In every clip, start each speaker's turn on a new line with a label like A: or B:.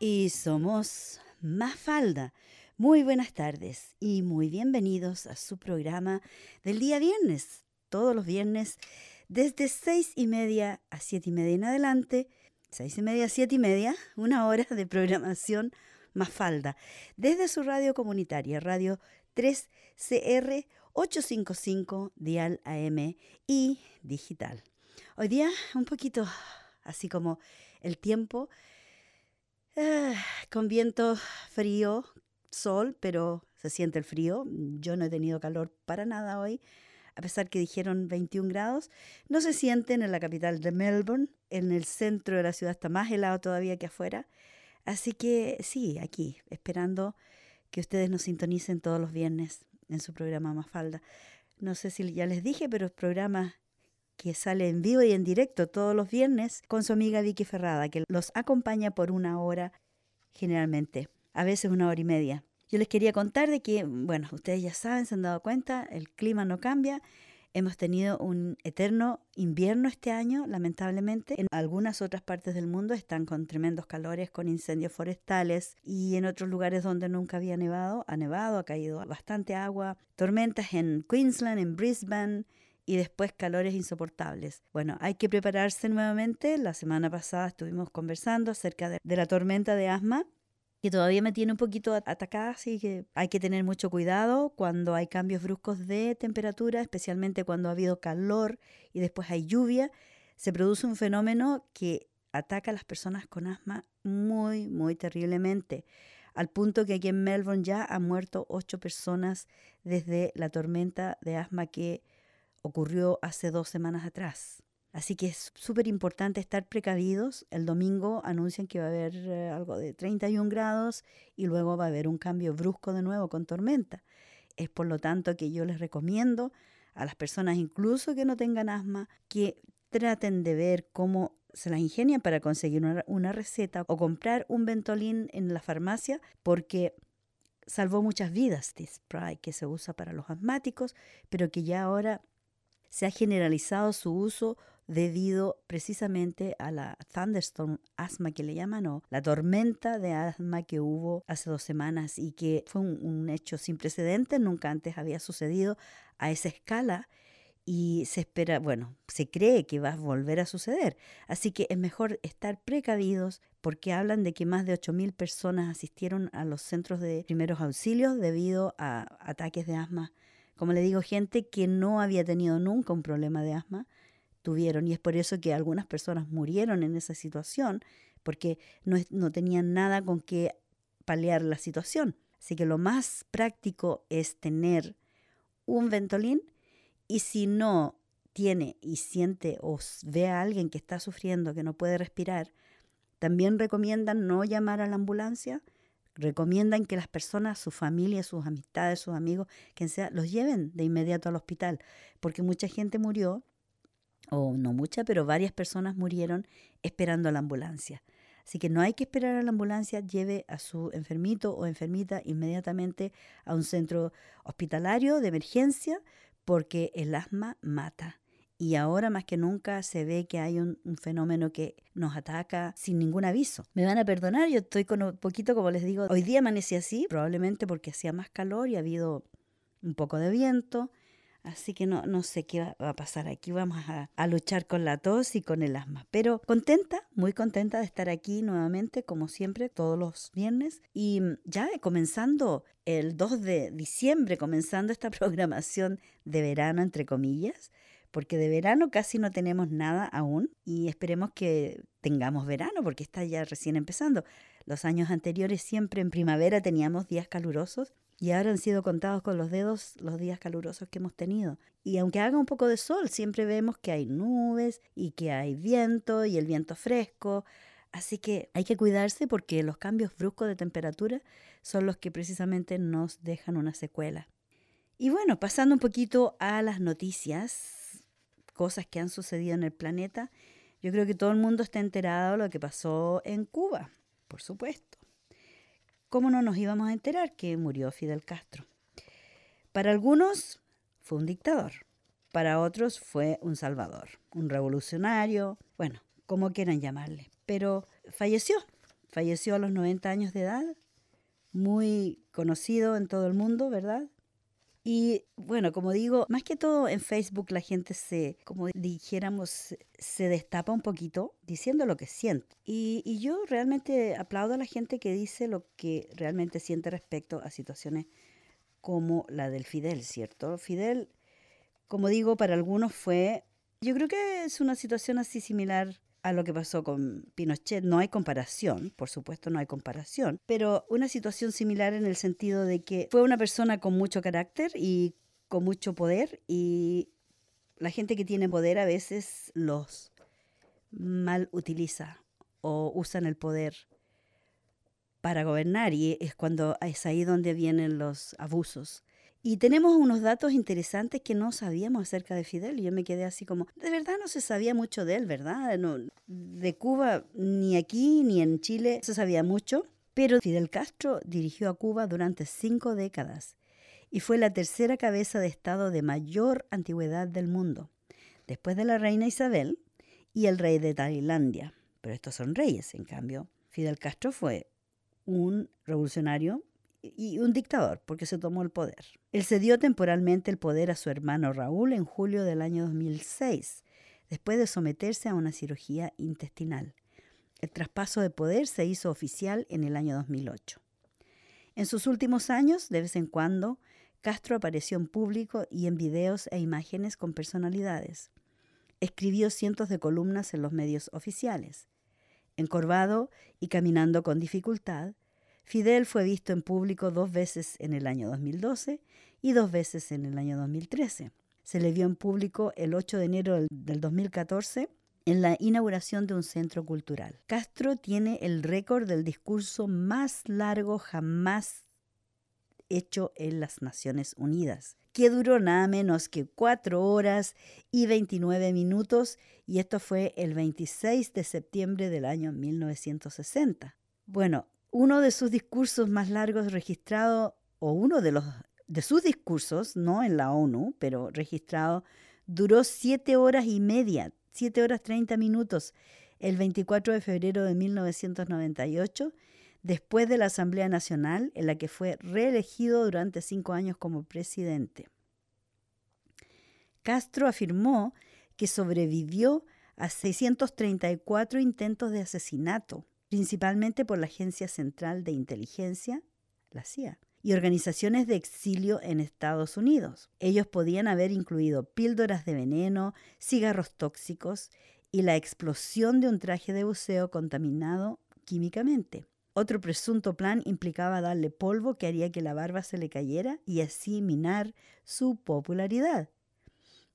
A: Y somos Mafalda. Muy buenas tardes y muy bienvenidos a su programa del día viernes. Todos los viernes, desde seis y media a siete y media en adelante, seis y media a siete y media, una hora de programación Mafalda, desde su radio comunitaria, Radio 3CR 855 Dial AM y digital. Hoy día un poquito así como el tiempo Ah, con viento frío, sol, pero se siente el frío. Yo no he tenido calor para nada hoy, a pesar que dijeron 21 grados. No se sienten en la capital de Melbourne, en el centro de la ciudad está más helado todavía que afuera. Así que sí, aquí, esperando que ustedes nos sintonicen todos los viernes en su programa Mafalda. No sé si ya les dije, pero el programa que sale en vivo y en directo todos los viernes con su amiga Vicky Ferrada, que los acompaña por una hora generalmente, a veces una hora y media. Yo les quería contar de que, bueno, ustedes ya saben, se han dado cuenta, el clima no cambia. Hemos tenido un eterno invierno este año, lamentablemente. En algunas otras partes del mundo están con tremendos calores, con incendios forestales y en otros lugares donde nunca había nevado, ha nevado, ha caído bastante agua. Tormentas en Queensland, en Brisbane, y después calores insoportables. Bueno, hay que prepararse nuevamente. La semana pasada estuvimos conversando acerca de, la tormenta de asma que todavía me tiene un poquito atacada, así que hay que tener mucho cuidado cuando hay cambios bruscos de temperatura, especialmente cuando ha habido calor y después hay lluvia, se produce un fenómeno que ataca a las personas con asma muy, muy terriblemente, al punto que aquí en Melbourne ya han muerto ocho personas desde la tormenta de asma que ocurrió hace dos semanas atrás. Así que es súper importante estar precavidos. El domingo anuncian que va a haber eh, algo de 31 grados y luego va a haber un cambio brusco de nuevo con tormenta. Es por lo tanto que yo les recomiendo a las personas incluso que no tengan asma que traten de ver cómo se las ingenian para conseguir una, receta o comprar un Ventolin en la farmacia porque salvó muchas vidas este spray que se usa para los asmáticos, pero que ya ahora se ha generalizado su uso debido precisamente a la thunderstorm asma que le llaman o la tormenta de asma que hubo hace dos semanas y que fue un, hecho sin precedentes, nunca antes había sucedido a esa escala y se espera, bueno, se cree que va a volver a suceder. Así que es mejor estar precavidos porque hablan de que más de 8.000 personas asistieron a los centros de primeros auxilios debido a ataques de asma como le digo, gente que no había tenido nunca un problema de asma, tuvieron. Y es por eso que algunas personas murieron en esa situación, porque no, no tenían nada con que paliar la situación. Así que lo más práctico es tener un ventolín y si no tiene y siente o ve a alguien que está sufriendo, que no puede respirar, también recomiendan no llamar a la ambulancia, recomiendan que las personas, su familia, sus amistades, sus amigos, quien sea, los lleven de inmediato al hospital, porque mucha gente murió, o no mucha, pero varias personas murieron esperando a la ambulancia. Así que no hay que esperar a la ambulancia, lleve a su enfermito o enfermita inmediatamente a un centro hospitalario de emergencia, porque el asma mata y ahora más que nunca se ve que hay un, fenómeno que nos ataca sin ningún aviso. Me van a perdonar, yo estoy con un poquito, como les digo, hoy día amanecí así, probablemente porque hacía más calor y ha habido un poco de viento. Así que no, no sé qué va a pasar aquí. Vamos a, a, luchar con la tos y con el asma. Pero contenta, muy contenta de estar aquí nuevamente, como siempre, todos los viernes. Y ya comenzando el 2 de diciembre, comenzando esta programación de verano, entre comillas porque de verano casi no tenemos nada aún y esperemos que tengamos verano porque está ya recién empezando. Los años anteriores siempre en primavera teníamos días calurosos y ahora han sido contados con los dedos los días calurosos que hemos tenido. Y aunque haga un poco de sol, siempre vemos que hay nubes y que hay viento y el viento fresco. Así que hay que cuidarse porque los cambios bruscos de temperatura son los que precisamente nos dejan una secuela. Y bueno, pasando un poquito a las noticias, cosas que han sucedido en el planeta, yo creo que todo el mundo está enterado de lo que pasó en Cuba, por supuesto. ¿Cómo no nos íbamos a enterar que murió Fidel Castro? Para algunos fue un dictador, para otros fue un salvador, un revolucionario, bueno, como quieran llamarle, pero falleció, falleció a los 90 años de edad, muy conocido en todo el mundo, ¿verdad? Y bueno, como digo, más que todo en Facebook la gente se, como dijéramos, se destapa un poquito diciendo lo que siente. Y, y, yo realmente aplaudo a la gente que dice lo que realmente siente respecto a situaciones como la del Fidel, ¿cierto? Fidel, como digo, para algunos fue, yo creo que es una situación así similar a lo que pasó con Pinochet. No hay comparación, por supuesto no hay comparación, pero una situación similar en el sentido de que fue una persona con mucho carácter y con mucho poder y la gente que tiene poder a veces los mal utiliza o usan el poder para gobernar y es cuando es ahí donde vienen los abusos. Y tenemos unos datos interesantes que no sabíamos acerca de Fidel. Yo me quedé así como, de verdad no se sabía mucho de él, ¿verdad? No, de Cuba, ni aquí ni en Chile se sabía mucho. Pero Fidel Castro dirigió a Cuba durante cinco décadas y fue la tercera cabeza de Estado de mayor antigüedad del mundo, después de la reina Isabel y el rey de Tailandia. Pero estos son reyes, en cambio. Fidel Castro fue un revolucionario y un dictador, porque se tomó el poder. Él cedió temporalmente el poder a su hermano Raúl en julio del año 2006, después de someterse a una cirugía intestinal. El traspaso de poder se hizo oficial en el año 2008. En sus últimos años, de vez en cuando, Castro apareció en público y en videos e imágenes con personalidades. Escribió cientos de columnas en los medios oficiales. Encorvado y caminando con dificultad, Fidel fue visto en público dos veces en el año 2012 y dos veces en el año 2013. Se le vio en público el 8 de enero del 2014 en la inauguración de un centro cultural. Castro tiene el récord del discurso más largo jamás hecho en las Naciones Unidas, que duró nada menos que 4 horas y 29 minutos, y esto fue el 26 de septiembre del año 1960. Bueno, uno de sus discursos más largos registrado, o uno de, los, de sus discursos, no en la ONU, pero registrado, duró siete horas y media, siete horas treinta minutos, el 24 de febrero de 1998, después de la Asamblea Nacional, en la que fue reelegido durante cinco años como presidente. Castro afirmó que sobrevivió a 634 intentos de asesinato principalmente por la Agencia Central de Inteligencia, la CIA, y organizaciones de exilio en Estados Unidos. Ellos podían haber incluido píldoras de veneno, cigarros tóxicos y la explosión de un traje de buceo contaminado químicamente. Otro presunto plan implicaba darle polvo que haría que la barba se le cayera y así minar su popularidad.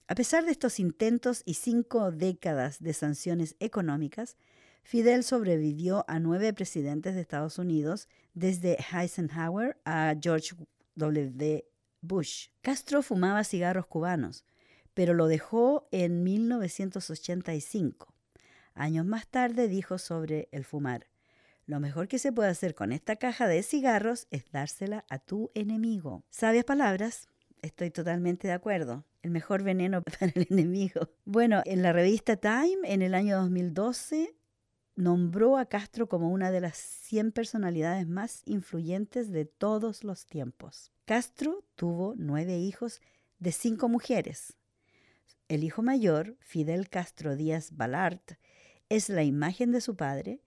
A: A pesar de estos intentos y cinco décadas de sanciones económicas, Fidel sobrevivió a nueve presidentes de Estados Unidos, desde Eisenhower a George W. Bush. Castro fumaba cigarros cubanos, pero lo dejó en 1985. Años más tarde dijo sobre el fumar, lo mejor que se puede hacer con esta caja de cigarros es dársela a tu enemigo. Sabias palabras, estoy totalmente de acuerdo. El mejor veneno para el enemigo. Bueno, en la revista Time, en el año 2012, nombró a Castro como una de las 100 personalidades más influyentes de todos los tiempos. Castro tuvo nueve hijos de cinco mujeres. El hijo mayor, Fidel Castro Díaz Balart, es la imagen de su padre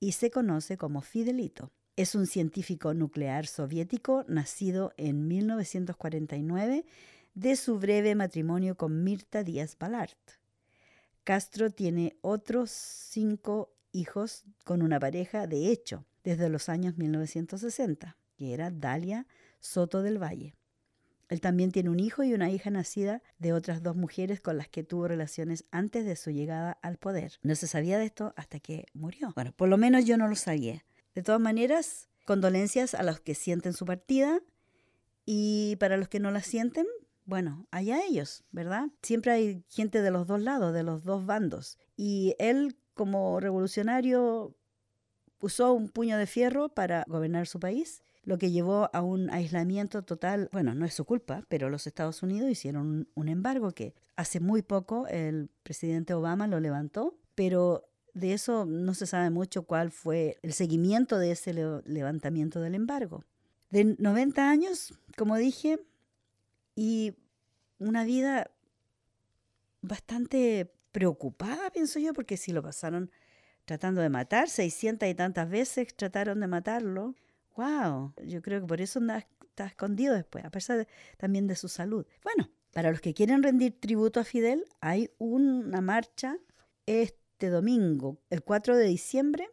A: y se conoce como Fidelito. Es un científico nuclear soviético nacido en 1949 de su breve matrimonio con Mirta Díaz Balart. Castro tiene otros cinco hijos con una pareja de hecho desde los años 1960, que era Dalia Soto del Valle. Él también tiene un hijo y una hija nacida de otras dos mujeres con las que tuvo relaciones antes de su llegada al poder. No se sabía de esto hasta que murió. Bueno, por lo menos yo no lo sabía. De todas maneras, condolencias a los que sienten su partida y para los que no la sienten, bueno, allá ellos, ¿verdad? Siempre hay gente de los dos lados, de los dos bandos. Y él como revolucionario usó un puño de fierro para gobernar su país, lo que llevó a un aislamiento total. Bueno, no es su culpa, pero los Estados Unidos hicieron un, embargo que hace muy poco el presidente Obama lo levantó, pero de eso no se sabe mucho cuál fue el seguimiento de ese levantamiento del embargo. De 90 años, como dije, y una vida bastante preocupada, pienso yo, porque si lo pasaron tratando de matar, 600 y tantas veces trataron de matarlo. ¡Wow! Yo creo que por eso está escondido después, a pesar también de su salud. Bueno, para los que quieren rendir tributo a Fidel, hay una marcha este domingo, el 4 de diciembre,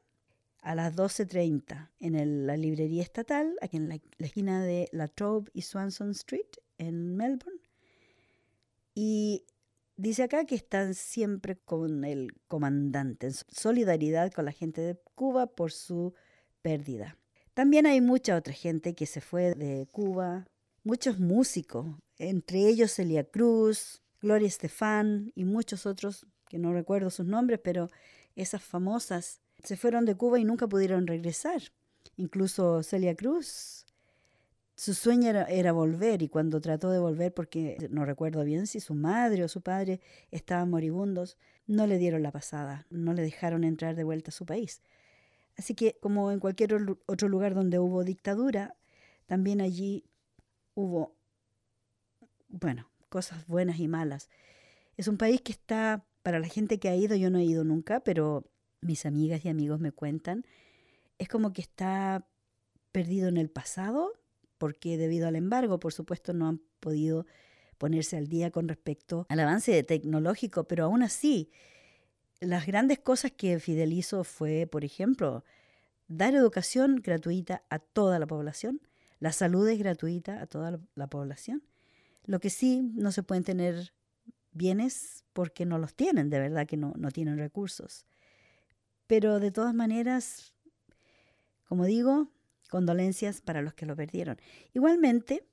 A: a las 12.30, en la librería estatal, aquí en la, esquina de La Trobe y Swanson Street, en Melbourne. Y dice acá que están siempre con el comandante, en solidaridad con la gente de Cuba por su pérdida. También hay mucha otra gente que se fue de Cuba, muchos músicos, entre ellos Celia Cruz, Gloria Estefan y muchos otros que no recuerdo sus nombres, pero esas famosas se fueron de Cuba y nunca pudieron regresar. Incluso Celia Cruz, su sueño era, volver y cuando trató de volver, porque no recuerdo bien si su madre o su padre estaban moribundos, no le dieron la pasada, no le dejaron entrar de vuelta a su país. Así que como en cualquier otro lugar donde hubo dictadura, también allí hubo, bueno, cosas buenas y malas. Es un país que está para la gente que ha ido, yo no he ido nunca, pero mis amigas y amigos me cuentan, es como que está perdido en el pasado, porque debido al embargo, por supuesto, no han podido ponerse al día con respecto al avance tecnológico, pero aún así, las grandes cosas que Fidel hizo fue, por ejemplo, dar educación gratuita a toda la población, la salud es gratuita a toda la población. Lo que sí no se pueden tener bienes porque no los tienen, de verdad que no, no tienen recursos. Pero de todas maneras, como digo, condolencias para los que lo perdieron. Igualmente,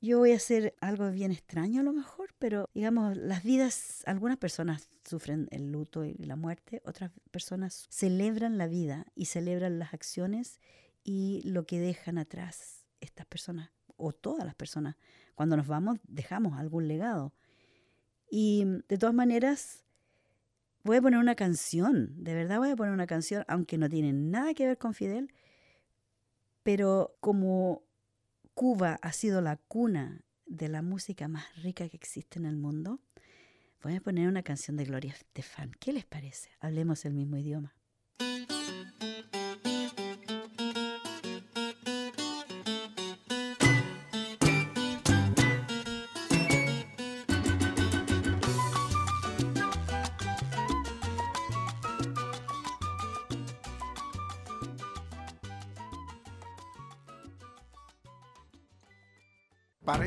A: yo voy a hacer algo bien extraño a lo mejor, pero digamos, las vidas, algunas personas sufren el luto y la muerte, otras personas celebran la vida y celebran las acciones y lo que dejan atrás estas personas, o todas las personas. Cuando nos vamos, dejamos algún legado. Y de todas maneras, voy a poner una canción, de verdad voy a poner una canción, aunque no tiene nada que ver con Fidel, pero como Cuba ha sido la cuna de la música más rica que existe en el mundo, voy a poner una canción de Gloria Estefan. ¿Qué les parece? Hablemos el mismo idioma.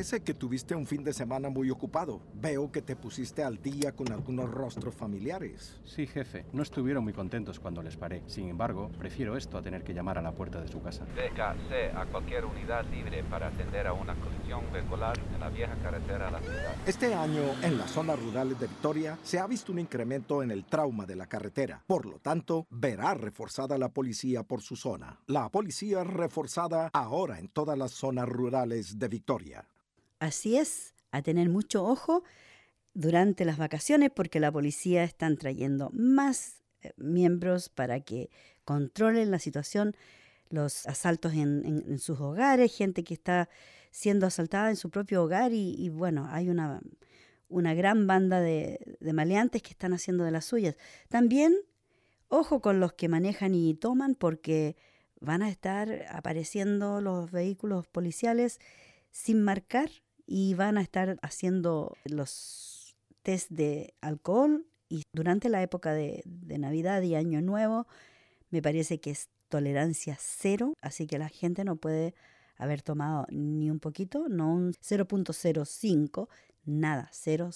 B: Parece que tuviste un fin de semana muy ocupado. Veo que te pusiste al día con algunos rostros familiares.
C: Sí, jefe. No estuvieron muy contentos cuando les paré. Sin embargo, prefiero esto a tener que llamar a la puerta de su casa.
D: DKC a cualquier unidad libre para atender a una colisión vehicular en la vieja carretera a la ciudad.
B: Este año, en las zonas rurales de Victoria, se ha visto un incremento en el trauma de la carretera. Por lo tanto, verá reforzada la policía por su zona. La policía reforzada ahora en todas las zonas rurales de Victoria.
A: Así es, a tener mucho ojo durante las vacaciones porque la policía están trayendo más eh, miembros para que controlen la situación, los asaltos en, sus hogares, gente que está siendo asaltada en su propio hogar y, bueno, hay una, una gran banda de, de maleantes que están haciendo de las suyas. También, ojo con los que manejan y toman porque van a estar apareciendo los vehículos policiales sin marcar y van a estar haciendo los test de alcohol y durante la época de, Navidad y Año Nuevo me parece que es tolerancia cero, así que la gente no puede haber tomado ni un poquito, no un 0.05, nada, 000,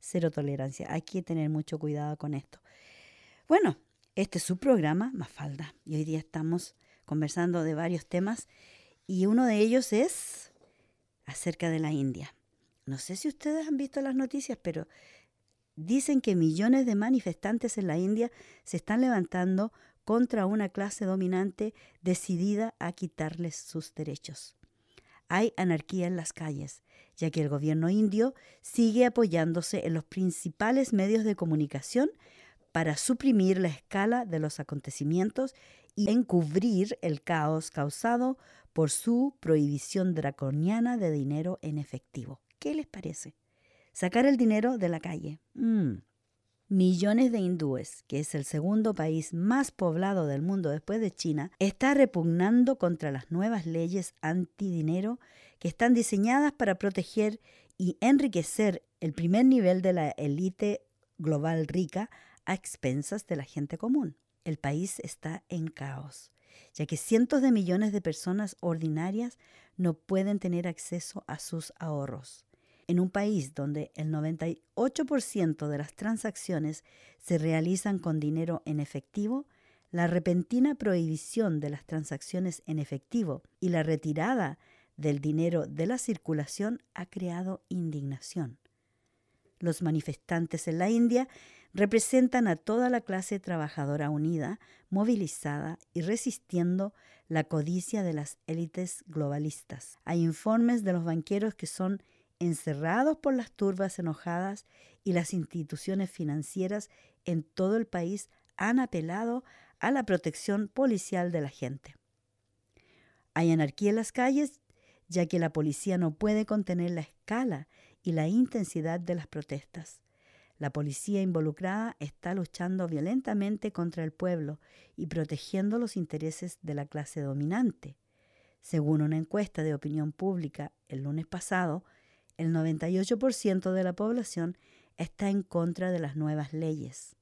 A: cero tolerancia. Hay que tener mucho cuidado con esto. Bueno, este es su programa, Mafalda, y hoy día estamos conversando de varios temas y uno de ellos es acerca de la India. No sé si ustedes han visto las noticias, pero dicen que millones de manifestantes en la India se están levantando contra una clase dominante decidida a quitarles sus derechos. Hay anarquía en las calles, ya que el gobierno indio sigue apoyándose en los principales medios de comunicación para suprimir la escala de los acontecimientos y encubrir el caos causado por su prohibición draconiana de dinero en efectivo. ¿Qué les parece? Sacar el dinero de la calle. Mm. Millones de hindúes, que es el segundo país más poblado del mundo después de China, está repugnando contra las nuevas leyes antidinero que están diseñadas para proteger y enriquecer el primer nivel de la élite global rica a expensas de la gente común. El país está en caos, ya que cientos de millones de personas ordinarias no pueden tener acceso a sus ahorros. En un país donde el 98% de las transacciones se realizan con dinero en efectivo, la repentina prohibición de las transacciones en efectivo y la retirada del dinero de la circulación ha creado indignación. Los manifestantes en la India representan a toda la clase trabajadora unida, movilizada y resistiendo la codicia de las élites globalistas. Hay informes de los banqueros que son encerrados por las turbas enojadas y las instituciones financieras en todo el país han apelado a la protección policial de la gente. Hay anarquía en las calles, ya que la policía no puede contener la escala y la intensidad de las protestas. La policía involucrada está luchando violentamente contra el pueblo y protegiendo los intereses de la clase dominante. Según una encuesta de opinión pública el lunes pasado, el 98% de la población está en contra de las nuevas leyes.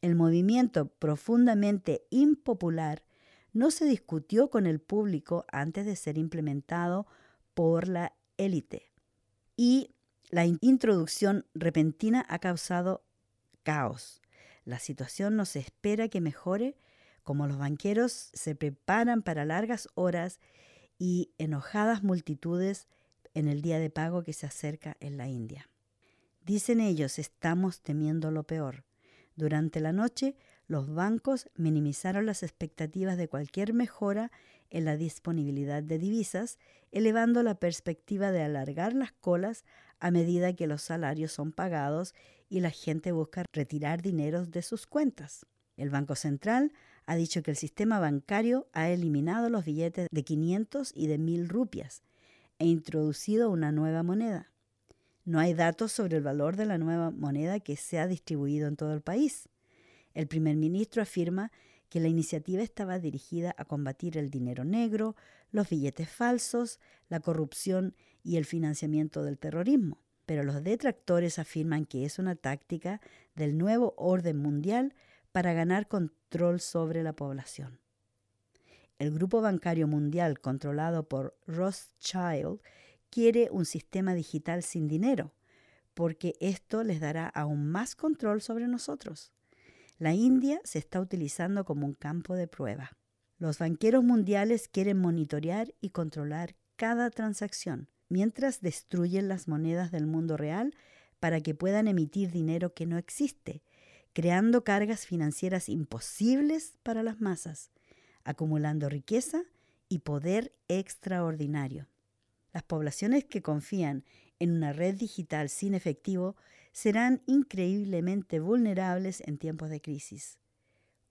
A: El movimiento profundamente impopular no se discutió con el público antes de ser implementado por la élite y la introducción repentina ha causado caos. La situación no se espera que mejore como los banqueros se preparan para largas horas y enojadas multitudes en el día de pago que se acerca en la India. Dicen ellos, estamos temiendo lo peor. Durante la noche, los bancos minimizaron las expectativas de cualquier mejora en la disponibilidad de divisas, elevando la perspectiva de alargar las colas a medida que los salarios son pagados y la gente busca retirar dinero de sus cuentas. El Banco Central ha dicho que el sistema bancario ha eliminado los billetes de 500 y de 1000 rupias e introducido una nueva moneda. No hay datos sobre el valor de la nueva moneda que se ha distribuido en todo el país. El primer ministro afirma que la iniciativa estaba dirigida a combatir el dinero negro, los billetes falsos, la corrupción y el financiamiento del terrorismo. Pero los detractores afirman que es una táctica del nuevo orden mundial para ganar control sobre la población el Grupo Bancario Mundial controlado por Rothschild quiere un sistema digital sin dinero, porque esto les dará aún más control sobre nosotros. La India se está utilizando como un campo de prueba. Los banqueros mundiales quieren monitorear y controlar cada transacción, mientras destruyen las monedas del mundo real para que puedan emitir dinero que no existe, creando cargas financieras imposibles para las masas acumulando riqueza y poder extraordinario. Las poblaciones que confían en una red digital sin efectivo serán increíblemente vulnerables en tiempos de crisis.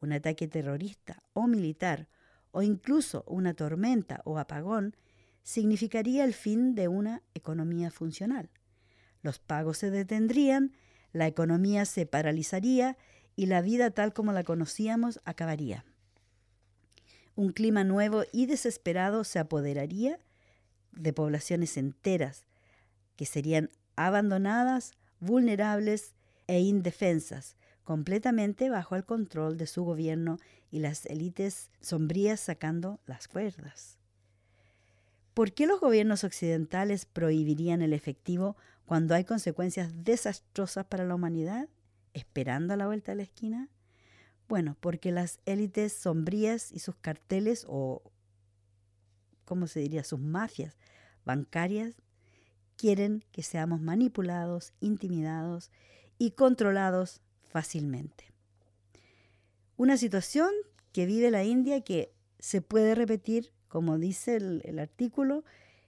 A: Un ataque terrorista o militar o incluso una tormenta o apagón significaría el fin de una economía funcional. Los pagos se detendrían, la economía se paralizaría y la vida tal como la conocíamos acabaría un clima nuevo y desesperado se apoderaría de poblaciones enteras, que serían abandonadas, vulnerables e indefensas, completamente bajo el control de su gobierno y las élites sombrías sacando las cuerdas. ¿Por qué los gobiernos occidentales prohibirían el efectivo cuando hay consecuencias desastrosas para la humanidad, esperando a la vuelta de la esquina? Bueno, porque las élites sombrías y sus carteles o, ¿cómo se diría?, sus mafias bancarias quieren que seamos manipulados, intimidados y controlados fácilmente. Una situación que vive la India que se puede repetir, como dice el, artículo,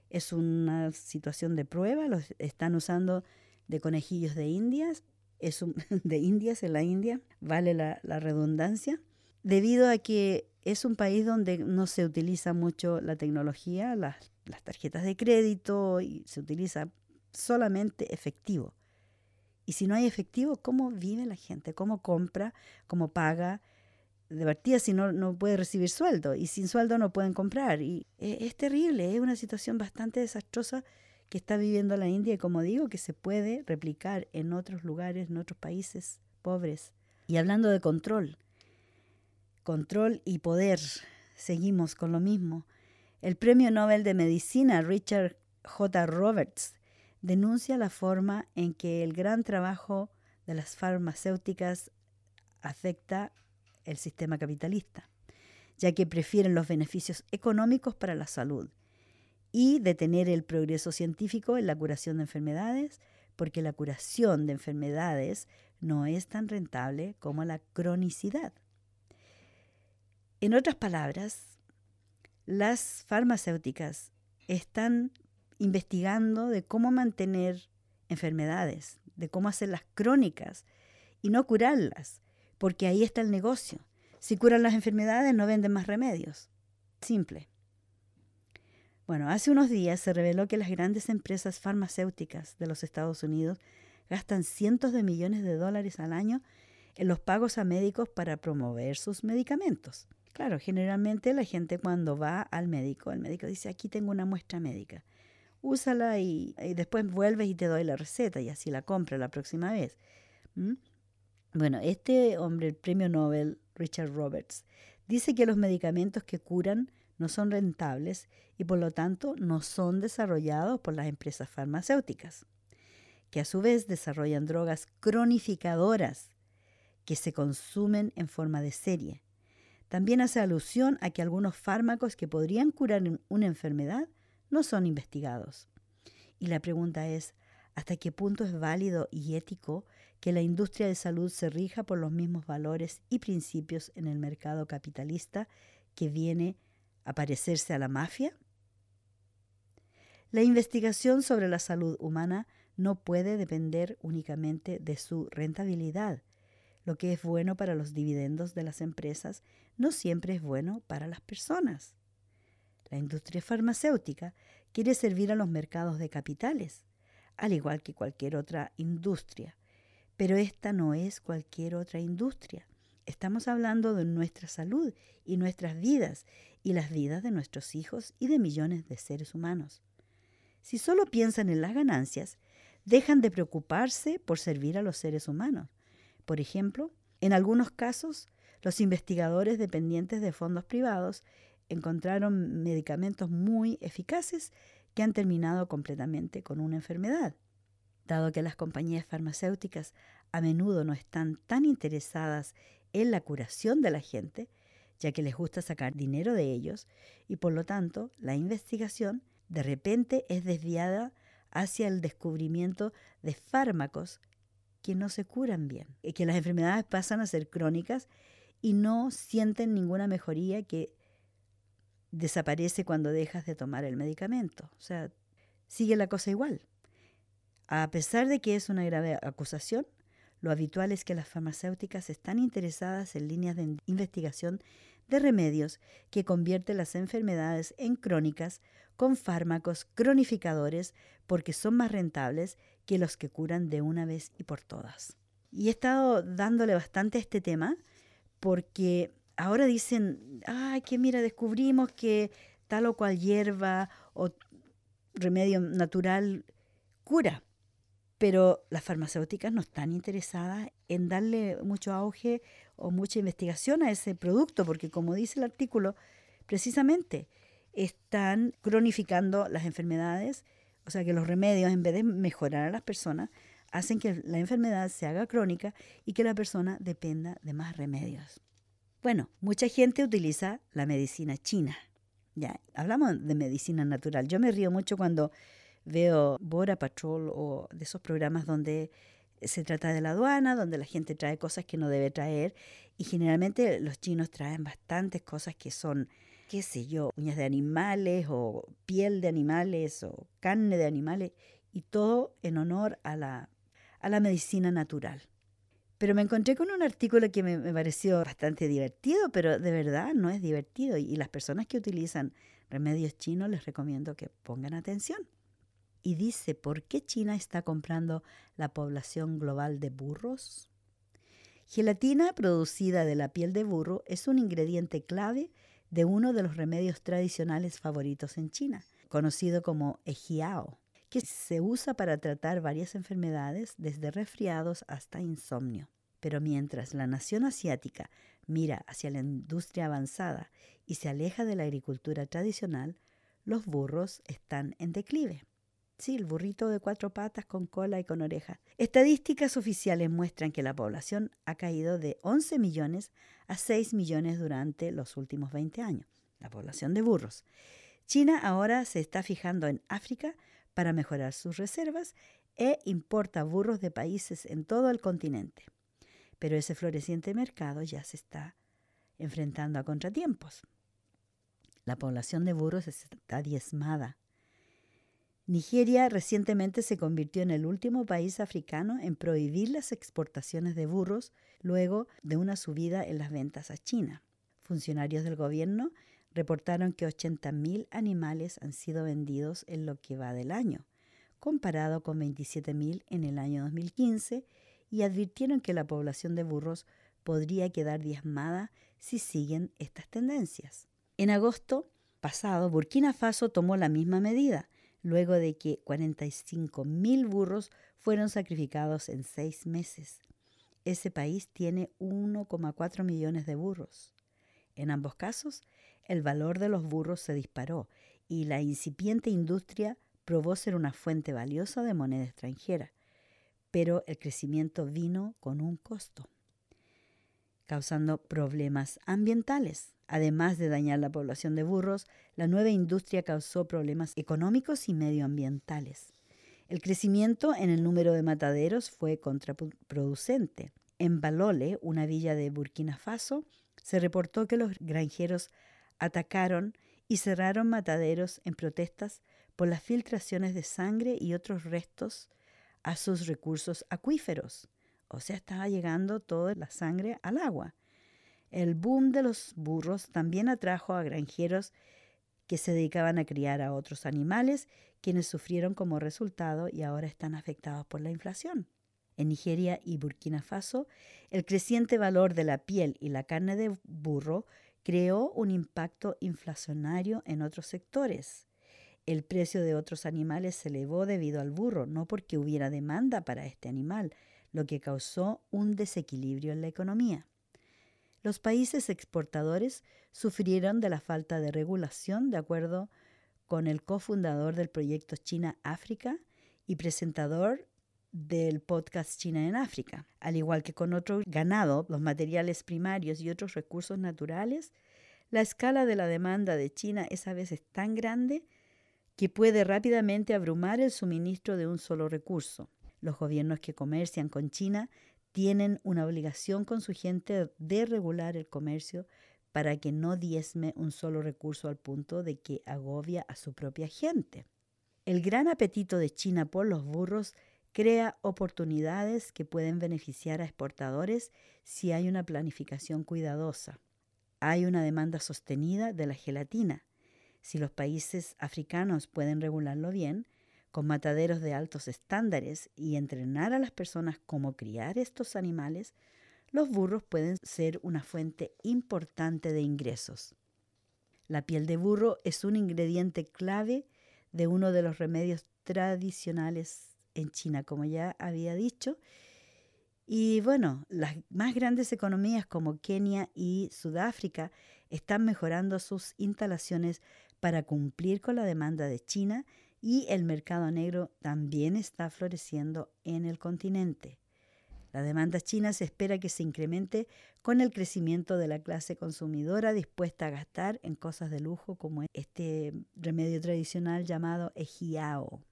A: es una situación de prueba, los están usando de conejillos de indias es de Indias, en la India, vale la, redundancia, debido a que es un país donde no se utiliza mucho la tecnología, las tarjetas de crédito, y se utiliza solamente efectivo. Y si no hay efectivo, ¿cómo vive la gente? ¿Cómo compra? ¿Cómo paga? De si no, no puede recibir sueldo. Y sin sueldo no pueden comprar. Y e, es, terrible, es una situación bastante desastrosa que está viviendo la India y como digo, que se puede replicar en otros lugares, en otros países pobres. Y hablando de control, control y poder, seguimos con lo mismo. El Premio Nobel de Medicina Richard J. Roberts denuncia la forma en que el gran trabajo de las farmacéuticas afecta el sistema capitalista, ya que prefieren los beneficios económicos para la salud y detener el progreso científico en la curación de enfermedades, porque la curación de enfermedades no es tan rentable como la cronicidad. En otras palabras, las farmacéuticas están investigando de cómo mantener enfermedades, de cómo hacerlas crónicas y no curarlas, porque ahí está el negocio. Si curan las enfermedades no venden más remedios. Simple. Bueno, hace unos días se reveló que las grandes empresas farmacéuticas de los Estados Unidos gastan cientos de millones de dólares al año en los pagos a médicos para promover sus medicamentos. Claro, generalmente la gente cuando va al médico, el médico dice, aquí tengo una muestra médica úsala y, después vuelves y te doy la receta y así la compra la próxima vez. Bueno, este hombre, el premio Nobel, Richard Roberts, dice que los medicamentos que curan no son rentables y por lo tanto no son desarrollados por las empresas farmacéuticas, que a su vez desarrollan drogas cronificadoras que se consumen en forma de serie. También hace alusión a que algunos fármacos que podrían curar una enfermedad no son investigados. Y la pregunta es, ¿hasta qué punto es válido y ético que la industria de salud se rija por los mismos valores y principios en el mercado capitalista que viene a parecerse a la mafia? La investigación sobre la salud humana no puede depender únicamente de su rentabilidad. Lo que es bueno para los dividendos de las empresas no siempre es bueno para las personas. La industria farmacéutica quiere servir a los mercados de capitales, al igual que cualquier otra industria. Pero esta no es cualquier otra industria. Estamos hablando de nuestra salud y nuestras vidas y las vidas de nuestros hijos y de millones de seres humanos. Si solo piensan en las ganancias, dejan de preocuparse por servir a los seres humanos. Por ejemplo, en algunos casos, los investigadores dependientes de fondos privados encontraron medicamentos muy eficaces que han terminado completamente con una enfermedad. Dado que las compañías farmacéuticas a menudo no están tan interesadas en la curación de la gente, ya que les gusta sacar dinero de ellos, y por lo tanto la investigación de repente es desviada hacia el descubrimiento de fármacos que no se curan bien, que las enfermedades pasan a ser crónicas y no sienten ninguna mejoría que desaparece cuando dejas de tomar el medicamento. O sea, sigue la cosa igual. A pesar de que es una grave acusación, lo habitual es que las farmacéuticas están interesadas en líneas de investigación de remedios que convierten las enfermedades en crónicas con fármacos cronificadores porque son más rentables que los que curan de una vez y por todas. Y he estado dándole bastante a este tema porque ahora dicen, ay, que mira, descubrimos que tal o cual hierba o remedio natural cura. Pero las farmacéuticas no están interesadas en darle mucho auge o mucha investigación a ese producto, porque como dice el artículo, precisamente están cronificando las enfermedades, o sea que los remedios, en vez de mejorar a las personas, hacen que la enfermedad se haga crónica y que la persona dependa de más remedios. Bueno, mucha gente utiliza la medicina china. Ya, hablamos de medicina natural. Yo me río mucho cuando veo Bora Patrol o de esos programas donde se trata de la aduana, donde la gente trae cosas que no debe traer y generalmente los chinos traen bastantes cosas que son, qué sé yo, uñas de animales o piel de animales o carne de animales y todo en honor a la, a la medicina natural. Pero me encontré con un artículo que me, pareció bastante divertido, pero de verdad no es divertido. Y las personas que utilizan remedios chinos les recomiendo que pongan atención. Y dice, ¿por qué China está comprando la población global de burros? Gelatina producida de la piel de burro es un ingrediente clave de uno de los remedios tradicionales favoritos en China, conocido como ejiao, que se usa para tratar varias enfermedades desde resfriados hasta insomnio. Pero mientras la nación asiática mira hacia la industria avanzada y se aleja de la agricultura tradicional, los burros están en declive. Sí, el burrito de cuatro patas con cola y con oreja. Estadísticas oficiales muestran que la población ha caído de 11 millones a 6 millones durante los últimos 20 años. La población de burros. China ahora se está fijando en África para mejorar sus reservas e importa burros de países en todo el continente. Pero ese floreciente mercado ya se está enfrentando a contratiempos. La población de burros está diezmada Nigeria recientemente se convirtió en el último país africano en prohibir las exportaciones de burros luego de una subida en las ventas a China. Funcionarios del gobierno reportaron que 80.000 animales han sido vendidos en lo que va del año, comparado con 27.000 en el año 2015, y advirtieron que la población de burros podría quedar diezmada si siguen estas tendencias. En agosto pasado, Burkina Faso tomó la misma medida, luego de que 45 mil burros fueron sacrificados en seis meses. Ese país tiene 1,4 millones de burros. En ambos casos, el valor de los burros se disparó y la incipiente industria probó ser una fuente valiosa de moneda extranjera, pero el crecimiento vino con un costo, causando problemas ambientales. Además de dañar la población de burros, la nueva industria causó problemas económicos y medioambientales. El crecimiento en el número de mataderos fue contraproducente. En Balole, una villa de Burkina Faso, se reportó que los granjeros atacaron y cerraron mataderos en protestas por las filtraciones de sangre y otros restos a sus recursos acuíferos. O sea, estaba llegando toda la sangre al agua. El boom de los burros también atrajo a granjeros que se dedicaban a criar a otros animales, quienes sufrieron como resultado y ahora están afectados por la inflación. En Nigeria y Burkina Faso, el creciente valor de la piel y la carne de burro creó un impacto inflacionario en otros sectores. El precio de otros animales se elevó debido al burro, no porque hubiera demanda para este animal, lo que causó un desequilibrio en la economía. Los países exportadores sufrieron de la falta de regulación, de acuerdo con el cofundador del proyecto China África y presentador del podcast China en África. Al igual que con otro ganado, los materiales primarios y otros recursos naturales, la escala de la demanda de China es a veces tan grande que puede rápidamente abrumar el suministro de un solo recurso. Los gobiernos que comercian con China tienen una obligación con su gente de regular el comercio para que no diezme un solo recurso al punto de que agobia a su propia gente. El gran apetito de China por los burros crea oportunidades que pueden beneficiar a exportadores si hay una planificación cuidadosa. Hay una demanda sostenida de la gelatina. Si los países africanos pueden regularlo bien, con mataderos de altos estándares y entrenar a las personas cómo criar estos animales, los burros pueden ser una fuente importante de ingresos. La piel de burro es un ingrediente clave de uno de los remedios tradicionales en China, como ya había dicho. Y bueno, las más grandes economías como Kenia y Sudáfrica están mejorando sus instalaciones para cumplir con la demanda de China y el mercado negro también está floreciendo en el continente. La demanda china se espera que se incremente con el crecimiento de la clase consumidora dispuesta a gastar en cosas de lujo como este remedio tradicional llamado ejiao.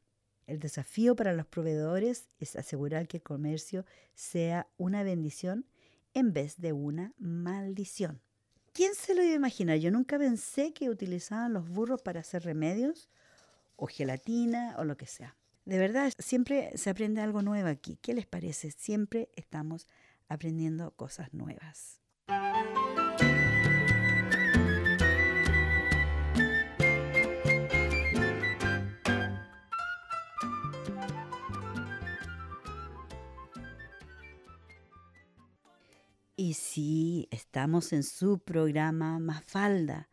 A: El desafío para los proveedores es asegurar que el comercio sea una bendición en vez de una maldición. ¿Quién se lo iba a imaginar? Yo nunca pensé que utilizaban los burros para hacer remedios o gelatina o lo que sea. De verdad, siempre se aprende algo nuevo aquí. ¿Qué les parece? Siempre estamos aprendiendo cosas nuevas. Y sí, estamos en su programa Mafalda,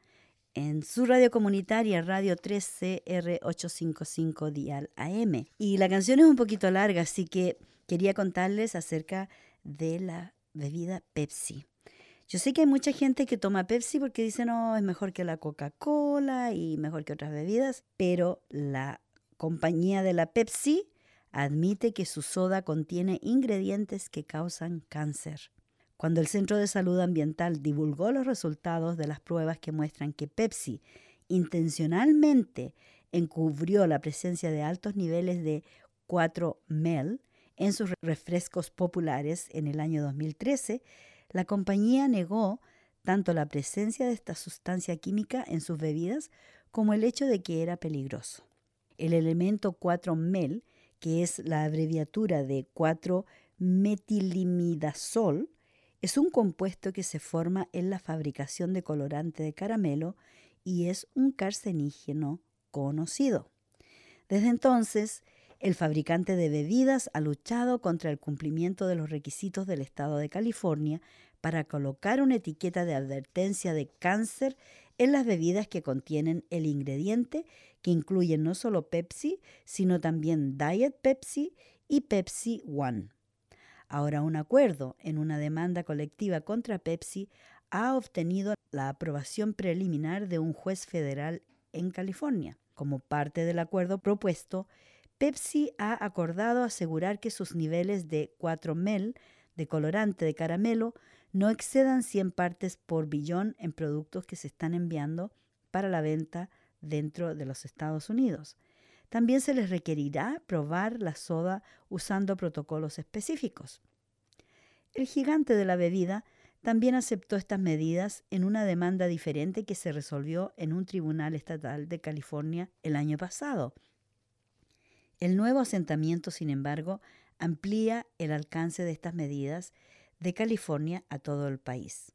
A: en su radio comunitaria Radio 3CR855 Dial AM. Y la canción es un poquito larga, así que quería contarles acerca de la bebida Pepsi. Yo sé que hay mucha gente que toma Pepsi porque dice no, es mejor que la Coca-Cola y mejor que otras bebidas, pero la compañía de la Pepsi admite que su soda contiene ingredientes que causan cáncer cuando el Centro de Salud Ambiental divulgó los resultados de las pruebas que muestran que Pepsi intencionalmente encubrió la presencia de altos niveles de 4-mel en sus refrescos populares en el año 2013, la compañía negó tanto la presencia de esta sustancia química en sus bebidas como el hecho de que era peligroso. El elemento 4-mel, que es la abreviatura de 4-metilimidazol, es un compuesto que se forma en la fabricación de colorante de caramelo y es un carcenígeno conocido. Desde entonces, el fabricante de bebidas ha luchado contra el cumplimiento de los requisitos del Estado de California para colocar una etiqueta de advertencia de cáncer en las bebidas que contienen el ingrediente que incluyen no solo Pepsi, sino también Diet Pepsi y Pepsi One. Ahora un acuerdo en una demanda colectiva contra Pepsi ha obtenido la aprobación preliminar de un juez federal en California. Como parte del acuerdo propuesto, Pepsi ha acordado asegurar que sus niveles de 4-mel de colorante de caramelo no excedan 100 partes por billón en productos que se están enviando para la venta dentro de los Estados Unidos. También se les requerirá probar la soda usando protocolos específicos. El gigante de la bebida también aceptó estas medidas en una demanda diferente que se resolvió en un tribunal estatal de California el año pasado. El nuevo asentamiento, sin embargo, amplía el alcance de estas medidas de California a todo el país.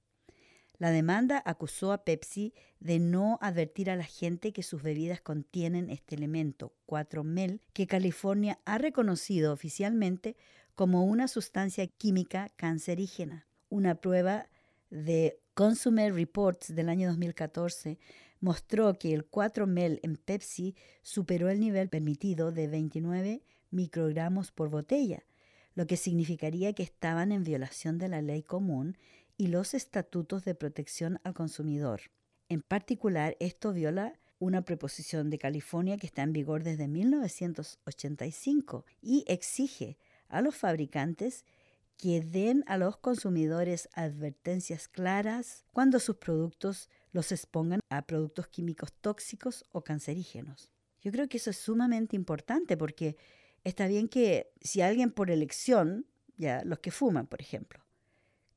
A: La demanda acusó a Pepsi de no advertir a la gente que sus bebidas contienen este elemento, 4-mel, que California ha reconocido oficialmente como una sustancia química cancerígena. Una prueba de Consumer Reports del año 2014 mostró que el 4-mel en Pepsi superó el nivel permitido de 29 microgramos por botella, lo que significaría que estaban en violación de la ley común y los estatutos de protección al consumidor. En particular, esto viola una preposición de California que está en vigor desde 1985 y exige a los fabricantes que den a los consumidores advertencias claras cuando sus productos los expongan a productos químicos tóxicos o cancerígenos. Yo creo que eso es sumamente importante porque está bien que si alguien por elección, ya los que fuman, por ejemplo,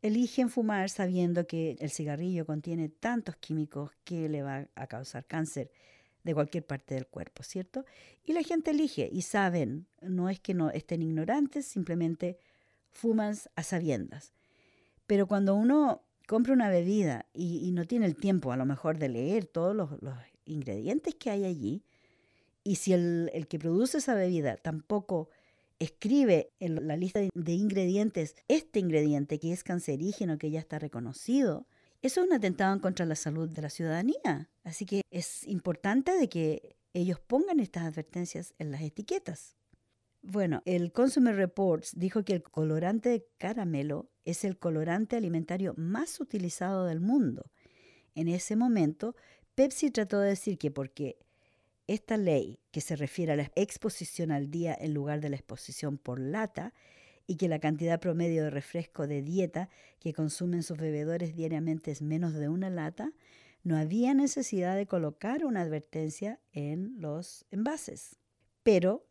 A: eligen fumar sabiendo que el cigarrillo contiene tantos químicos que le va a causar cáncer de cualquier parte del cuerpo, ¿cierto? Y la gente elige y saben, no es que no estén ignorantes, simplemente fuman a sabiendas. Pero cuando uno compra una bebida y, no tiene el tiempo a lo mejor de leer todos los, ingredientes que hay allí, y si el, el que produce esa bebida tampoco escribe en la lista de ingredientes este ingrediente que es cancerígeno, que ya está reconocido, eso es un atentado en contra la salud de la ciudadanía. Así que es importante de que ellos pongan estas advertencias en las etiquetas. Bueno, el Consumer Reports dijo que el colorante de caramelo es el colorante alimentario más utilizado del mundo. En ese momento, Pepsi trató de decir que porque esta ley, que se refiere a la exposición al día en lugar de la exposición por lata, y que la cantidad promedio de refresco de dieta que consumen sus bebedores diariamente es menos de una lata, no había necesidad de colocar una advertencia en los envases. Pero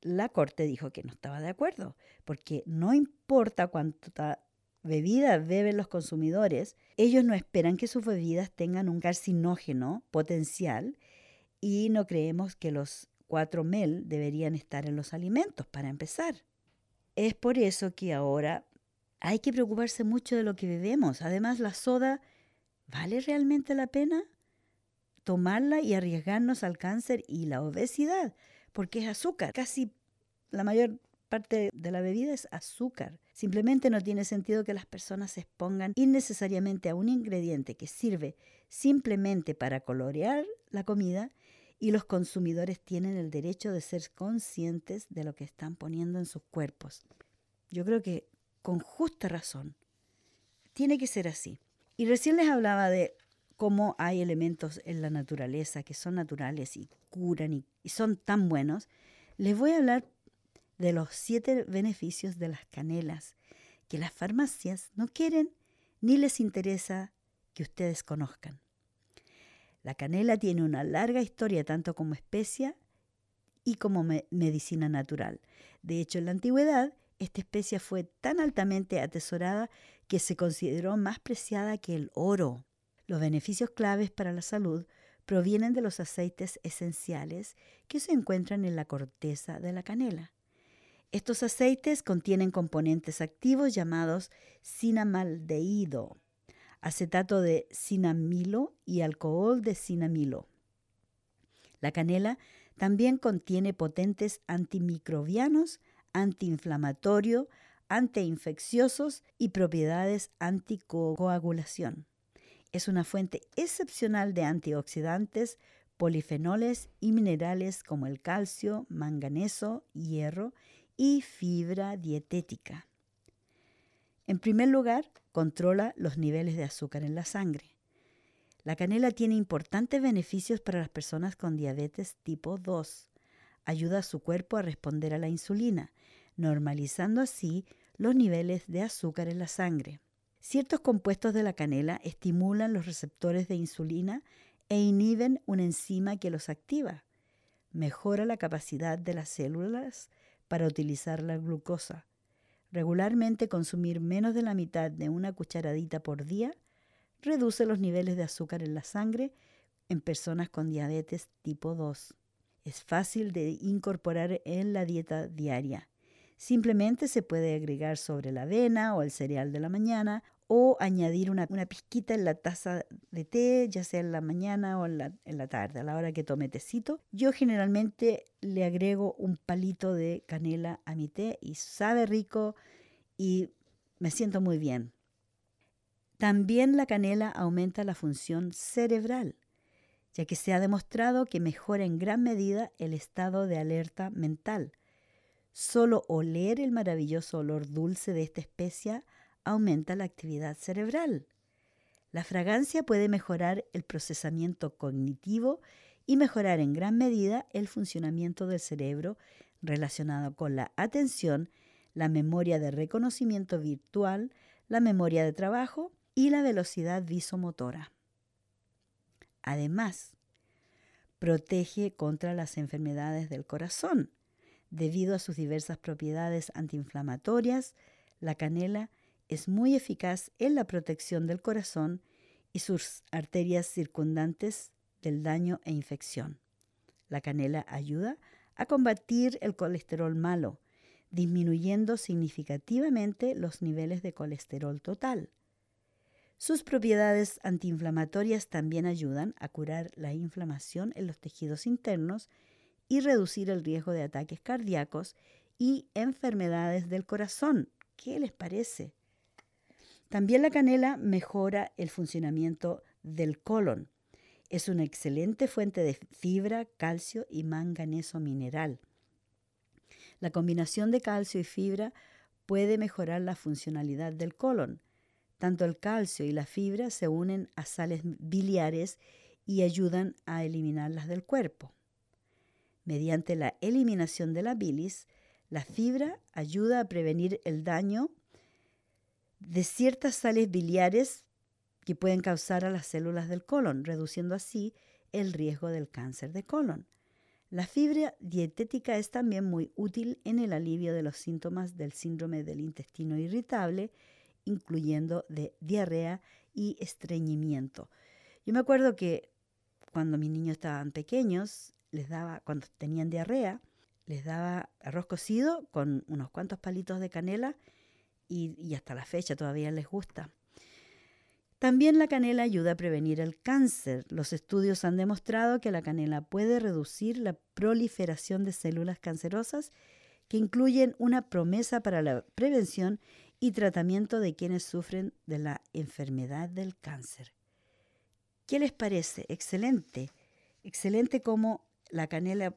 A: la Corte dijo que no estaba de acuerdo, porque no importa cuánta bebida beben los consumidores, ellos no esperan que sus bebidas tengan un carcinógeno potencial y no creemos que los 4 mel deberían estar en los alimentos para empezar. Es por eso que ahora hay que preocuparse mucho de lo que bebemos. Además, la soda, ¿vale realmente la pena tomarla y arriesgarnos al cáncer y la obesidad? Porque es azúcar. Casi la mayor parte de la bebida es azúcar. Simplemente no tiene sentido que las personas se expongan innecesariamente a un ingrediente que sirve simplemente para colorear la comida y los consumidores tienen el derecho de ser conscientes de lo que están poniendo en sus cuerpos. Yo creo que con justa razón tiene que ser así. Y recién les hablaba de cómo hay elementos en la naturaleza que son naturales y curan y, son tan buenos. Les voy a hablar de los siete beneficios de las canelas que las farmacias no quieren ni les interesa que ustedes conozcan. La canela tiene una larga historia tanto como especia y como medicina natural. De hecho, en la antigüedad, esta especia fue tan altamente atesorada que se consideró más preciada que el oro. Los beneficios claves para la salud provienen de los aceites esenciales que se encuentran en la corteza de la canela. Estos aceites contienen componentes activos llamados cinamaldehído, acetato de cinamilo y alcohol de cinamilo. La canela también contiene potentes antimicrobianos, antiinflamatorios, antiinfecciosos y propiedades anticoagulación. Es una fuente excepcional de antioxidantes, polifenoles y minerales como el calcio, manganeso, hierro y fibra dietética. En primer lugar, controla los niveles de azúcar en la sangre. La canela tiene importantes beneficios para las personas con diabetes tipo 2. Ayuda a su cuerpo a responder a la insulina, normalizando así los niveles de azúcar en la sangre. Ciertos compuestos de la canela estimulan los receptores de insulina e inhiben una enzima que los activa. Mejora la capacidad de las células para utilizar la glucosa. Regularmente consumir menos de la mitad de una cucharadita por día reduce los niveles de azúcar en la sangre en personas con diabetes tipo 2. Es fácil de incorporar en la dieta diaria. Simplemente se puede agregar sobre la avena o el cereal de la mañana o añadir una, pizquita en la taza de té, ya sea en la mañana o en la, en la tarde, a la hora que tome tecito. Yo generalmente le agrego un palito de canela a mi té y sabe rico y me siento muy bien. También la canela aumenta la función cerebral, ya que se ha demostrado que mejora en gran medida el estado de alerta mental. Solo oler el maravilloso olor dulce de esta especia aumenta la actividad cerebral. La fragancia puede mejorar el procesamiento cognitivo y mejorar en gran medida el funcionamiento del cerebro relacionado con la atención, la memoria de reconocimiento virtual, la memoria de trabajo y la velocidad visomotora. Además, protege contra las enfermedades del corazón. Debido a sus diversas propiedades antiinflamatorias, la canela es muy eficaz en la protección del corazón y sus arterias circundantes del daño e infección. La canela ayuda a combatir el colesterol malo, disminuyendo significativamente los niveles de colesterol total. Sus propiedades antiinflamatorias también ayudan a curar la inflamación en los tejidos internos y reducir el riesgo de ataques cardíacos y enfermedades del corazón. ¿Qué les parece? También la canela mejora el funcionamiento del colon. Es una excelente fuente de fibra, calcio y manganeso mineral. La combinación de calcio y fibra puede mejorar la funcionalidad del colon. Tanto el calcio y la fibra se unen a sales biliares y ayudan a eliminarlas del cuerpo. Mediante la eliminación de la bilis, la fibra ayuda a prevenir el daño de ciertas sales biliares que pueden causar a las células del colon, reduciendo así el riesgo del cáncer de colon. La fibra dietética es también muy útil en el alivio de los síntomas del síndrome del intestino irritable, incluyendo de diarrea y estreñimiento. Yo me acuerdo que cuando mis niños estaban pequeños, les daba, cuando tenían diarrea, les daba arroz cocido con unos cuantos palitos de canela y, hasta la fecha todavía les gusta. También la canela ayuda a prevenir el cáncer. Los estudios han demostrado que la canela puede reducir la proliferación de células cancerosas, que incluyen una promesa para la prevención y tratamiento de quienes sufren de la enfermedad del cáncer. ¿Qué les parece? Excelente. Excelente como la canela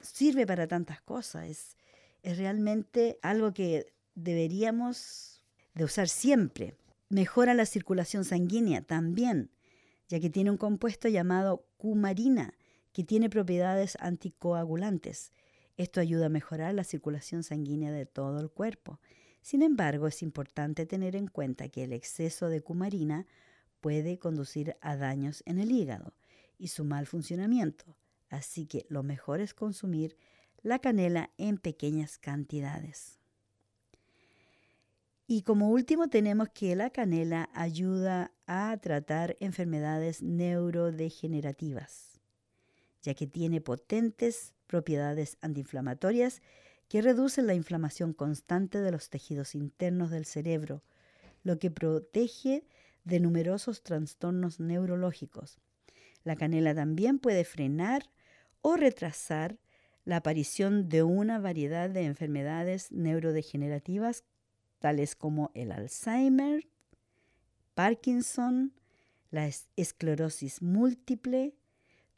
A: sirve para tantas cosas. Es, es realmente algo que deberíamos de usar siempre. Mejora la circulación sanguínea también, ya que tiene un compuesto llamado cumarina, que tiene propiedades anticoagulantes. Esto ayuda a mejorar la circulación sanguínea de todo el cuerpo. Sin embargo, es importante tener en cuenta que el exceso de cumarina puede conducir a daños en el hígado y su mal funcionamiento, así que lo mejor es consumir la canela en pequeñas cantidades. Y como último tenemos que la canela ayuda a tratar enfermedades neurodegenerativas, ya que tiene potentes propiedades antiinflamatorias que reducen la inflamación constante de los tejidos internos del cerebro, lo que protege de numerosos trastornos neurológicos. La canela también puede frenar o retrasar la aparición de una variedad de enfermedades neurodegenerativas tales como el Alzheimer, Parkinson, la esclerosis múltiple,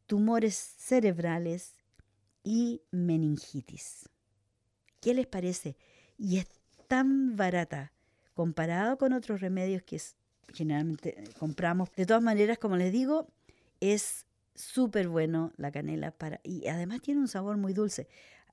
A: tumores cerebrales y meningitis. ¿Qué les parece? Y es tan barata comparado con otros remedios que generalmente compramos. De todas maneras, como les digo, es súper bueno la canela para y además tiene un sabor muy dulce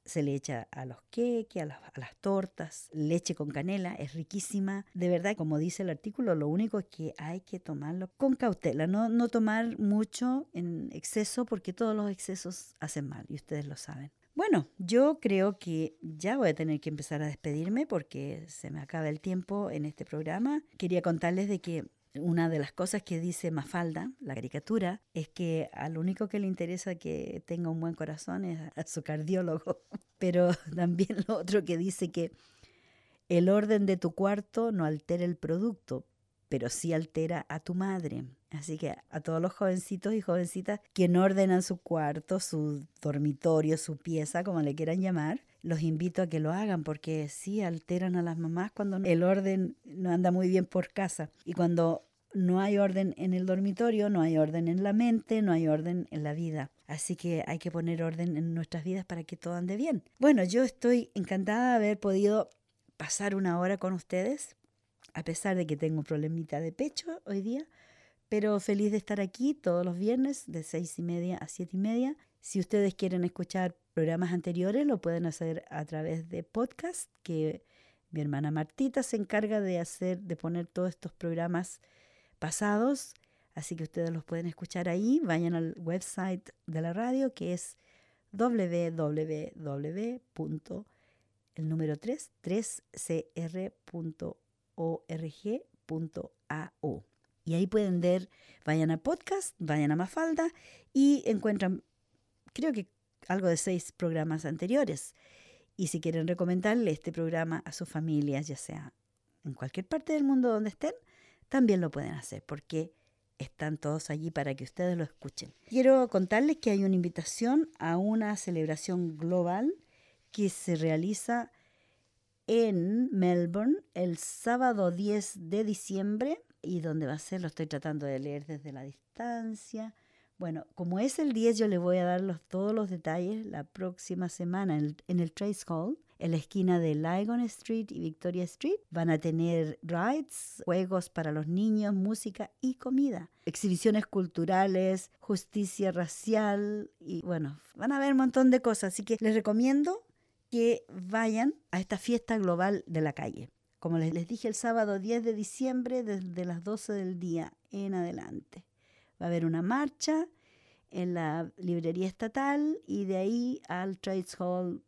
A: se le echa a los queques, a las, tortas, leche con canela, es riquísima. De verdad, como dice el artículo, lo único es que hay que tomarlo con cautela, no, no tomar mucho en exceso porque todos los excesos hacen mal y ustedes lo saben. Bueno, yo creo que ya voy a tener que empezar a despedirme porque se me acaba el tiempo en este programa. Quería contarles de que una de las cosas que dice Mafalda, la caricatura, es que al único que le interesa que tenga un buen corazón es a su cardiólogo. Pero también lo otro que dice que el orden de tu cuarto no altera el producto, pero sí altera a tu madre. Así que a todos los jovencitos y jovencitas que no ordenan su cuarto, su dormitorio, su pieza, como le quieran llamar, los invito a que lo hagan porque sí alteran a las mamás cuando el orden no anda muy bien por casa y cuando no hay orden en el dormitorio, no hay orden en la mente, no hay orden en la vida. Así que hay que poner orden en nuestras vidas para que todo ande bien. Bueno, yo estoy encantada de haber podido pasar una hora con ustedes, a pesar de que tengo un problemita de pecho hoy día, pero feliz de estar aquí todos los viernes de seis y media a siete y media. Si ustedes quieren escuchar programas anteriores lo pueden hacer a través de podcast que mi hermana Martita se encarga de hacer, de poner todos estos programas pasados, así que ustedes los pueden escuchar ahí. Vayan al website de la radio que es www. el número 3, 3cr.org.au. Y ahí pueden ver, vayan a podcast, vayan a Mafalda y encuentran, creo que algo de seis programas anteriores. Y si quieren recomendarle este programa a sus familias, ya sea en cualquier parte del mundo donde estén, también lo pueden hacer porque están todos allí para que ustedes lo escuchen. Quiero contarles que hay una invitación a una celebración global que se realiza en Melbourne el sábado 10 de diciembre y donde va a ser, lo estoy tratando de leer desde la distancia, bueno, como es el 10, yo le voy a dar todos los detalles la próxima semana en, el Trace Hall, en la esquina de Lygon Street y Victoria Street. Van a tener rides, juegos para los niños, música y comida, exhibiciones culturales, justicia racial y bueno, van a ver un montón de cosas. Así que les recomiendo que vayan a esta fiesta global de la calle. Como les, les dije el sábado 10 de diciembre, desde las 12 del día en adelante. Va a haber una marcha en la librería estatal y de ahí al Trades Hall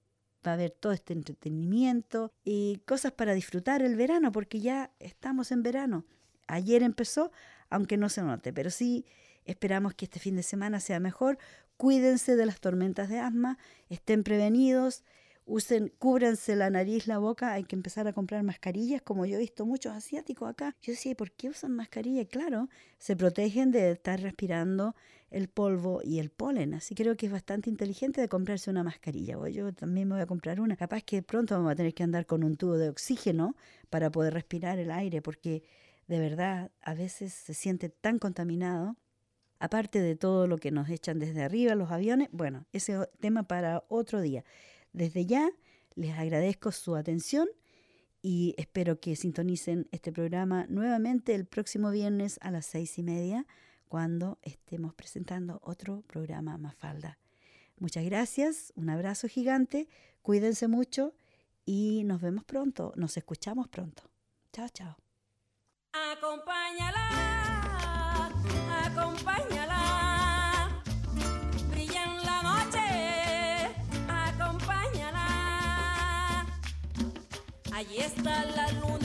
A: va a haber todo este entretenimiento y cosas para disfrutar el verano, porque ya estamos en verano. Ayer empezó, aunque no se note, pero sí Esperamos que este fin de semana sea mejor. Cuídense de las tormentas de asma, estén prevenidos, usen, cúbranse la nariz, la boca, hay que empezar a comprar mascarillas, como yo he visto muchos asiáticos acá. Yo decía, ¿por qué usan mascarilla? Claro, se protegen de estar respirando el polvo y el polen, así creo que es bastante inteligente de comprarse una mascarilla. O yo también me voy a comprar una. Capaz que pronto vamos a tener que andar con un tubo de oxígeno para poder respirar el aire, porque de verdad a veces se siente tan contaminado aparte de todo lo que nos echan desde arriba los aviones, bueno, ese tema para otro día. Desde ya les agradezco su atención y espero que sintonicen este programa nuevamente el próximo viernes a las seis y media cuando estemos presentando otro programa Mafalda. Muchas gracias, un abrazo gigante, cuídense mucho y nos vemos pronto, nos escuchamos pronto. Chao, chao.
E: Allí está la luna.